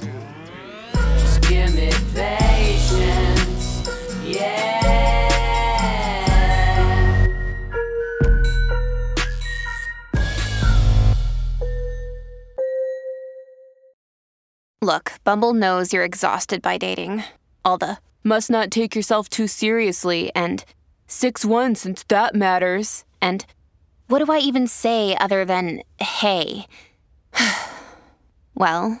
two, three. Just give me patience, yeah. Look, Bumble knows you're exhausted by dating. All the must not take yourself too seriously and 6 1 since that matters. And what do I even say other than hey? well,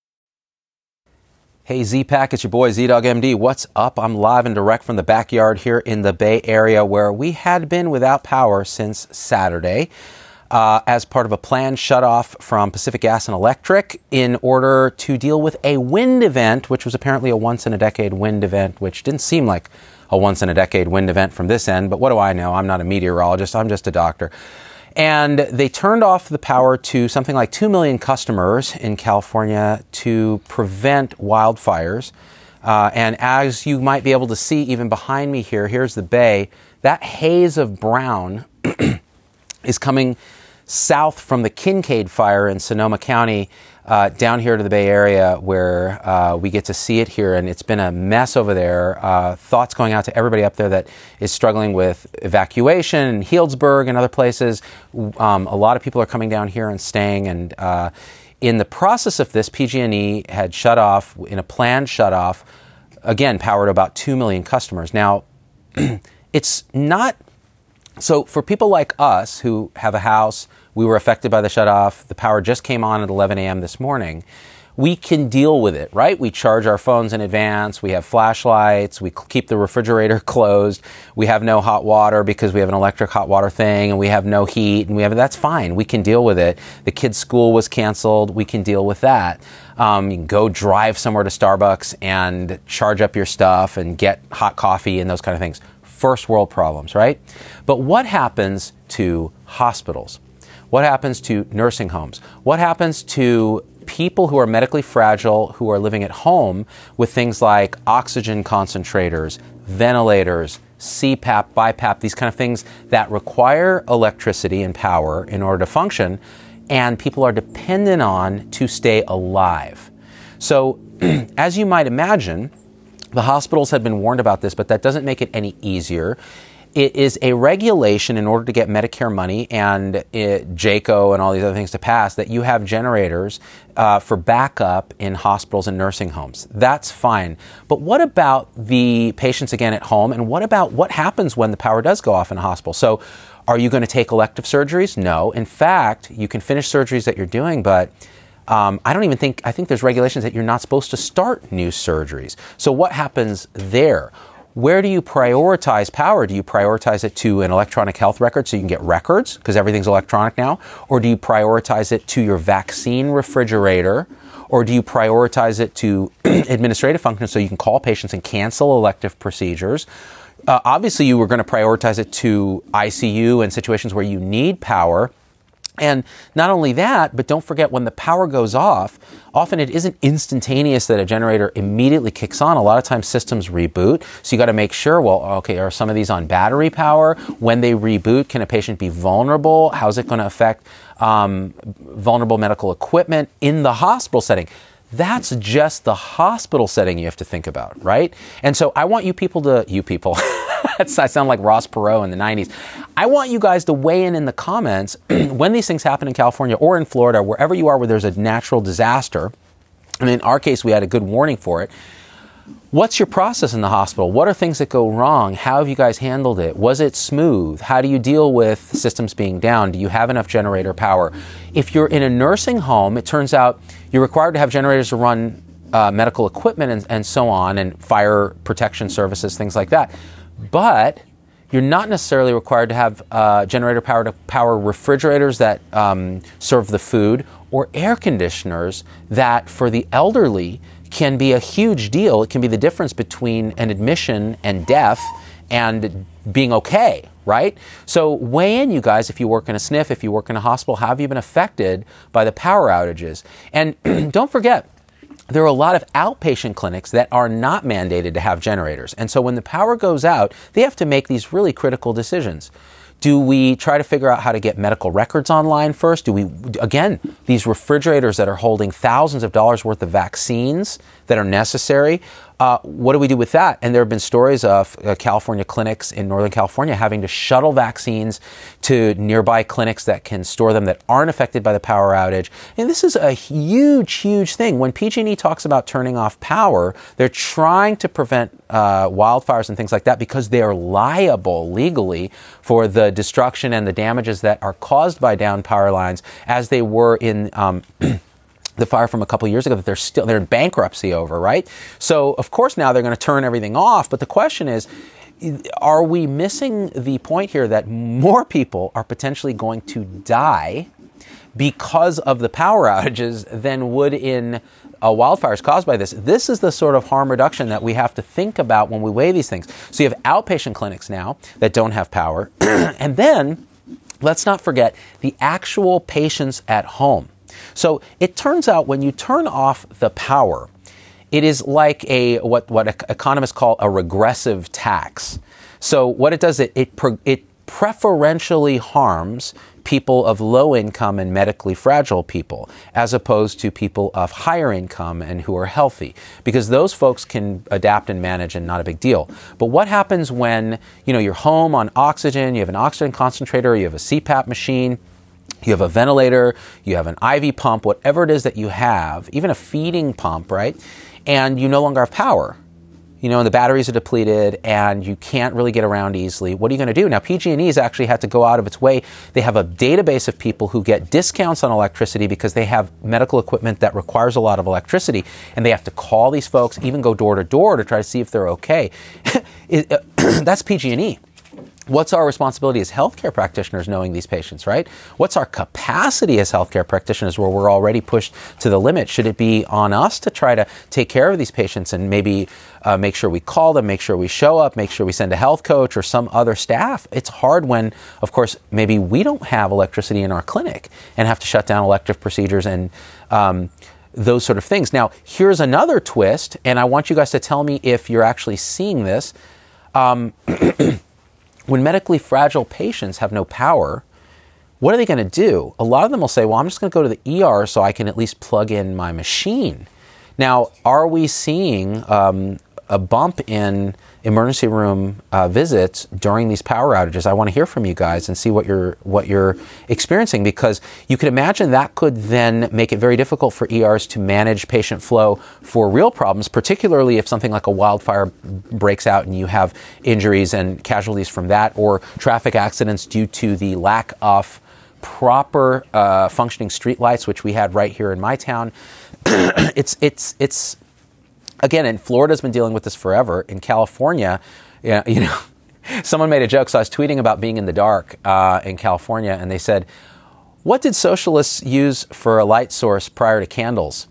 Hey Z-Pack, it's your boy ZDoggMD. What's up? I'm live and direct from the backyard here in the Bay Area where we had been without power since Saturday. Uh, as part of a planned shutoff from Pacific Gas and Electric in order to deal with a wind event, which was apparently a once in a decade wind event, which didn't seem like a once in a decade wind event from this end. But what do I know? I'm not a meteorologist, I'm just a doctor. And they turned off the power to something like 2 million customers in California to prevent wildfires. Uh, and as you might be able to see even behind me here, here's the bay. That haze of brown is coming south from the Kincade fire in Sonoma County uh, down here to the Bay Area where uh, we get to see it here. And it's been a mess over there. Uh, thoughts going out to everybody up there that is struggling with evacuation in Healdsburg and other places. Um, a lot of people are coming down here and staying. And uh, in the process of this, PG&E had shut off, in a planned shut off, again, power to about 2 million customers. Now, it's not so for people like us who have a house, we were affected by the shutoff. The power just came on at 11 a.m. this morning. We can deal with it, right? We charge our phones in advance. We have flashlights. We keep the refrigerator closed. We have no hot water because we have an electric hot water thing, and we have no heat, and we have that's fine. We can deal with it. The kids' school was canceled. We can deal with that. Um, you can go drive somewhere to Starbucks and charge up your stuff and get hot coffee and those kind of things first world problems, right? But what happens to hospitals? What happens to nursing homes? What happens to people who are medically fragile who are living at home with things like oxygen concentrators, ventilators, CPAP, BiPAP, these kind of things that require electricity and power in order to function, and people are dependent on to stay alive. So, as you might imagine, the hospitals had been warned about this, but that doesn't make it any easier. It is a regulation in order to get Medicare money and it, JCAHO and all these other things to pass that you have generators uh, for backup in hospitals and nursing homes. That's fine. But what about the patients again at home? And what about what happens when the power does go off in a hospital? So, are you going to take elective surgeries? No. In fact, you can finish surgeries that you're doing, but um, I don't even think, I think there's regulations that you're not supposed to start new surgeries. So what happens there? Where do you prioritize power? Do you prioritize it to an electronic health record so you can get records because everything's electronic now? Or do you prioritize it to your vaccine refrigerator? Or do you prioritize it to administrative functions so you can call patients and cancel elective procedures? Uh, obviously, you were going to prioritize it to ICU and situations where you need power. And not only that, but don't forget when the power goes off, often it isn't instantaneous that a generator immediately kicks on. A lot of times systems reboot. So you got to make sure, well, okay, are some of these on battery power? When they reboot, can a patient be vulnerable? How's it going to affect um, vulnerable medical equipment in the hospital setting? That's just the hospital setting you have to think about, right? And so I want you people to, you people, I sound like Ross Perot in the 90s. I want you guys to weigh in in the comments when these things happen in California or in Florida, wherever you are where there's a natural disaster. And in our case, we had a good warning for it. What's your process in the hospital? What are things that go wrong? How have you guys handled it? Was it smooth? How do you deal with systems being down? Do you have enough generator power? If you're in a nursing home, it turns out you're required to have generators to run uh, medical equipment and, and so on, and fire protection services, things like that. But you're not necessarily required to have uh, generator power to power refrigerators that um, serve the food or air conditioners that, for the elderly, can be a huge deal. It can be the difference between an admission and death and being okay, right? So weigh in, you guys, if you work in a SNF, if you work in a hospital, have you been affected by the power outages? And don't forget, there are a lot of outpatient clinics that are not mandated to have generators. And so when the power goes out, they have to make these really critical decisions. Do we try to figure out how to get medical records online first? Do we, again, these refrigerators that are holding thousands of dollars worth of vaccines that are necessary? Uh, what do we do with that? And there have been stories of uh, California clinics in Northern California having to shuttle vaccines to nearby clinics that can store them that aren't affected by the power outage. And this is a huge, huge thing. When PG&E talks about turning off power, they're trying to prevent uh, wildfires and things like that because they are liable legally for the destruction and the damages that are caused by down power lines, as they were in. Um, the fire from a couple years ago that they're still they're in bankruptcy over, right? So of course now they're going to turn everything off, but the question is are we missing the point here that more people are potentially going to die because of the power outages than would in uh, wildfires caused by this. This is the sort of harm reduction that we have to think about when we weigh these things. So you have outpatient clinics now that don't have power, and then let's not forget the actual patients at home. So it turns out when you turn off the power, it is like a what what economists call a regressive tax. So what it does it it, it preferentially harms people of low income and medically fragile people as opposed to people of higher income and who are healthy because those folks can adapt and manage and not a big deal but what happens when you know you're home on oxygen you have an oxygen concentrator you have a CPAP machine you have a ventilator, you have an IV pump, whatever it is that you have, even a feeding pump, right? And you no longer have power. You know, and the batteries are depleted and you can't really get around easily. What are you going to do? Now, PG&E has actually had to go out of its way. They have a database of people who get discounts on electricity because they have medical equipment that requires a lot of electricity. And they have to call these folks, even go door to door to try to see if they're okay. Uh, that's PG&E. What's our responsibility as healthcare practitioners knowing these patients, right? What's our capacity as healthcare practitioners where we're already pushed to the limit? Should it be on us to try to take care of these patients and maybe uh, make sure we call them, make sure we show up, make sure we send a health coach or some other staff? It's hard when, of course, maybe we don't have electricity in our clinic and have to shut down elective procedures and um, those sort of things. Now, here's another twist, and I want you guys to tell me if you're actually seeing this. Um, when medically fragile patients have no power, what are they going to do? A lot of them will say, well, I'm just going to go to the ER so I can at least plug in my machine. Now, are we seeing um, a bump in emergency room uh, visits during these power outages. I want to hear from you guys and see what you're what you're experiencing because you can imagine that could then make it very difficult for ERs to manage patient flow for real problems, particularly if something like a wildfire breaks out and you have injuries and casualties from that, or traffic accidents due to the lack of proper uh, functioning streetlights, which we had right here in my town. it's it's it's again, and Florida's been dealing with this forever. In California, you know, someone made a joke. So I was tweeting about being in the dark uh, in California, and they said, "What did socialists use for a light source prior to candles?"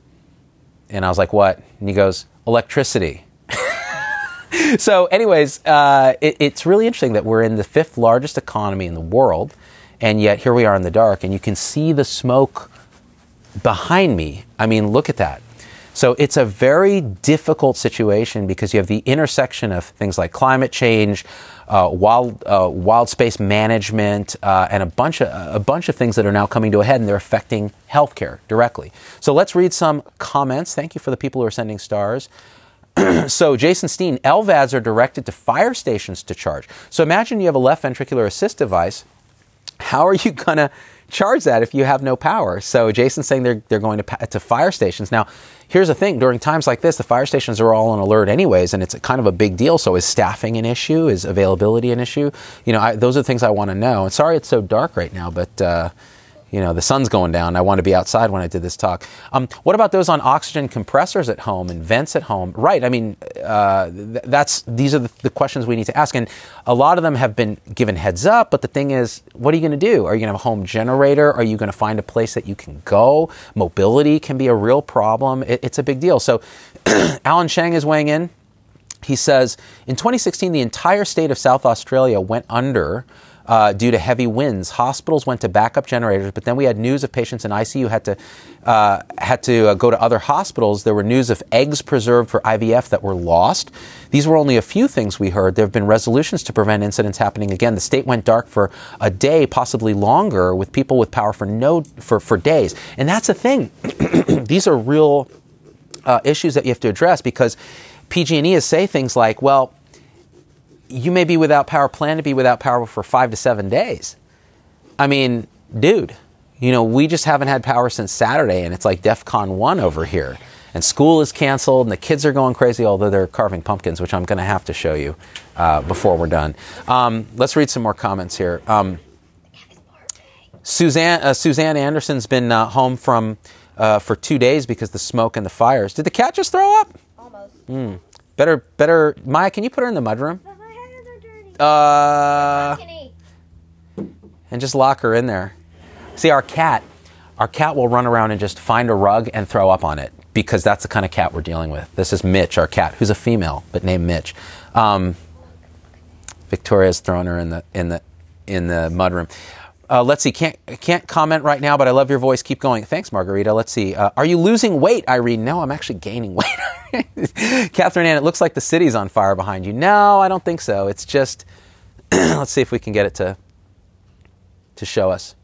And I was like, "What?" And he goes, "Electricity." so, anyways, uh, it, it's really interesting that we're in the fifth largest economy in the world, and yet here we are in the dark, and you can see the smoke behind me. I mean, look at that. So it's a very difficult situation because you have the intersection of things like climate change, uh, wild uh, wild space management, uh, and a bunch of a bunch of things that are now coming to a head, and they're affecting healthcare directly. So let's read some comments. Thank you for the people who are sending stars. so Jason Steen, LVADs are directed to fire stations to charge. So imagine you have a left ventricular assist device. How are you gonna charge that if you have no power? So Jason's saying they're they're going to to fire stations now here's the thing during times like this, the fire stations are all on alert anyways, and it's kind of a big deal. So is staffing an issue? Is availability an issue? You know, I, those are the things I want to know. And sorry it's so dark right now, but. Uh, you know, the sun's going down. I want to be outside when I did this talk. Um, what about those on oxygen compressors at home and vents at home? Right. I mean, uh, th- that's these are the, the questions we need to ask, and a lot of them have been given heads up. But the thing is, what are you going to do? Are you going to have a home generator? Are you going to find a place that you can go? Mobility can be a real problem. It, it's a big deal. So, Alan Shang is weighing in. He says in 2016, the entire state of South Australia went under uh, due to heavy winds. Hospitals went to backup generators, but then we had news of patients in ICU had to uh, had to uh, go to other hospitals. There were news of eggs preserved for IVF that were lost. These were only a few things we heard. There have been resolutions to prevent incidents happening again. The state went dark for a day, possibly longer, with people with power for no for for days. And that's the thing. These are real uh, issues that you have to address because PG&E is say things like, well, you may be without power, plan to be without power for five to seven days. I mean, dude, you know, we just haven't had power since Saturday, and it's like DEFCON 1 over here. And school is canceled, and the kids are going crazy, although they're carving pumpkins, which I'm going to have to show you uh, before we're done. Um, let's read some more comments here. Um, Suzanne, uh, Suzanne Anderson's been uh, home from uh, for two days because the smoke and the fires. Did the cat just throw up? Almost. Better, better. Maya, can you put her in the mudroom? But my hands are dirty. Uh, and just lock her in there. See, our cat, our cat will run around and just find a rug and throw up on it because that's the kind of cat we're dealing with. This is Mitch, our cat, who's a female but named Mitch. Um, Victoria's thrown her in the in the in the mudroom. Uh, let's see. Can't can't comment right now, but I love your voice. Keep going. Thanks, Margarita. Let's see. Uh, are you losing weight, Irene? No, I'm actually gaining weight. Catherine Ann, it looks like the city's on fire behind you. No, I don't think so. It's just. let's see if we can get it to to show us.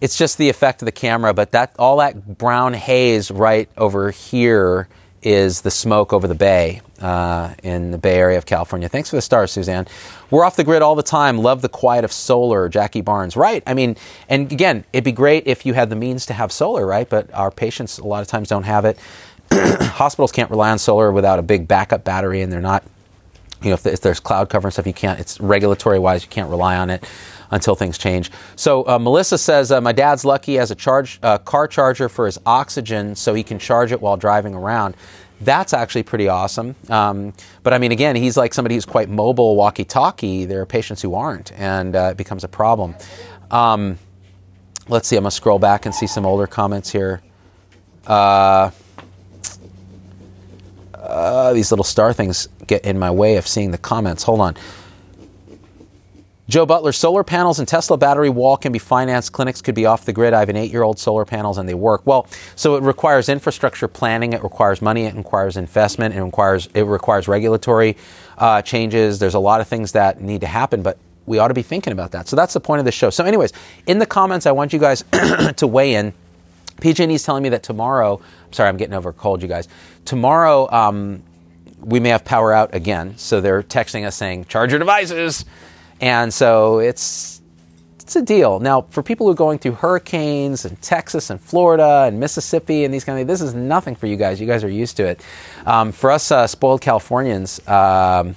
It's just the effect of the camera, but that all that brown haze right over here is the smoke over the bay uh, in the Bay Area of California. Thanks for the stars, Suzanne. We're off the grid all the time. Love the quiet of solar, Jackie Barnes. Right. I mean, and again, it'd be great if you had the means to have solar, right? But our patients a lot of times don't have it. Hospitals can't rely on solar without a big backup battery, and they're not you know, if, if there's cloud cover and stuff, you can't. It's regulatory wise, you can't rely on it until things change. So uh, Melissa says, uh, my dad's lucky he has a charge uh, car charger for his oxygen, so he can charge it while driving around. That's actually pretty awesome. Um, but I mean, again, he's like somebody who's quite mobile, walkie-talkie. There are patients who aren't, and uh, it becomes a problem. Um, let's see. I'm gonna scroll back and see some older comments here. Uh, uh, these little star things get in my way of seeing the comments. Hold on. Joe Butler, solar panels and Tesla battery wall can be financed. Clinics could be off the grid. I have an eight year old solar panels and they work. Well, so it requires infrastructure planning, it requires money, it requires investment, it requires, it requires regulatory uh, changes. There's a lot of things that need to happen, but we ought to be thinking about that. So that's the point of the show. So, anyways, in the comments, I want you guys to weigh in. PG&E is telling me that tomorrow, I'm sorry, I'm getting over cold, you guys. Tomorrow, um, we may have power out again. So they're texting us saying, charge your devices. And so it's it's a deal. Now, for people who are going through hurricanes in Texas and Florida and Mississippi and these kind of things, this is nothing for you guys. You guys are used to it. Um, for us uh, spoiled Californians, um,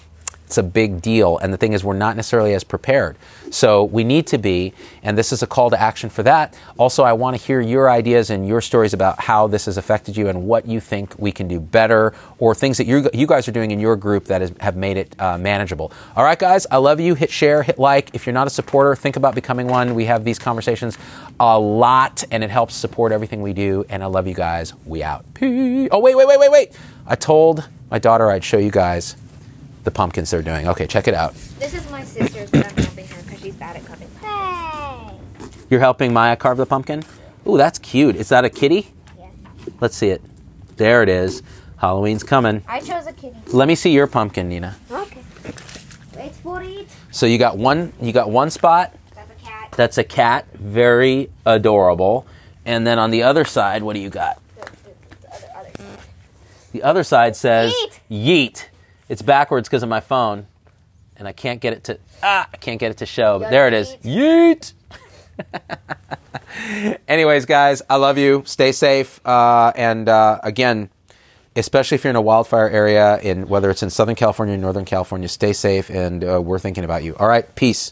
it's a big deal. And the thing is, we're not necessarily as prepared. So we need to be, and this is a call to action for that. Also, I want to hear your ideas and your stories about how this has affected you and what you think we can do better or things that you you guys are doing in your group that is, have made it uh, manageable. All right, guys, I love you. Hit share, hit like. If you're not a supporter, think about becoming one. We have these conversations a lot, and it helps support everything we do. And I love you guys. We out. Oh, wait, wait, wait, wait, wait. I told my daughter I'd show you guys the pumpkins they're doing. Okay, check it out. This is my sister's, but I'm helping her because she's bad at cooking. Hey! You're helping Maya carve the pumpkin? Ooh, that's cute. Is that a kitty? Yes. Let's see it. There it is. Halloween's coming. I chose a kitty. Let me see your pumpkin, Nina. Okay. Wait for it. So you got one you got one spot. That's a cat. That's a cat, very adorable. And then on the other side, what do you got? The, the, the other, other. The other side says Yeet. yeet. It's backwards because of my phone. And I can't get it to ah, I can't get it to show. But there it is. Yeet. Anyways, guys, I love you. Stay safe. Uh, and uh, again, especially if you're in a wildfire area, in whether it's in Southern California or Northern California, stay safe. And uh, we're thinking about you. All right, peace.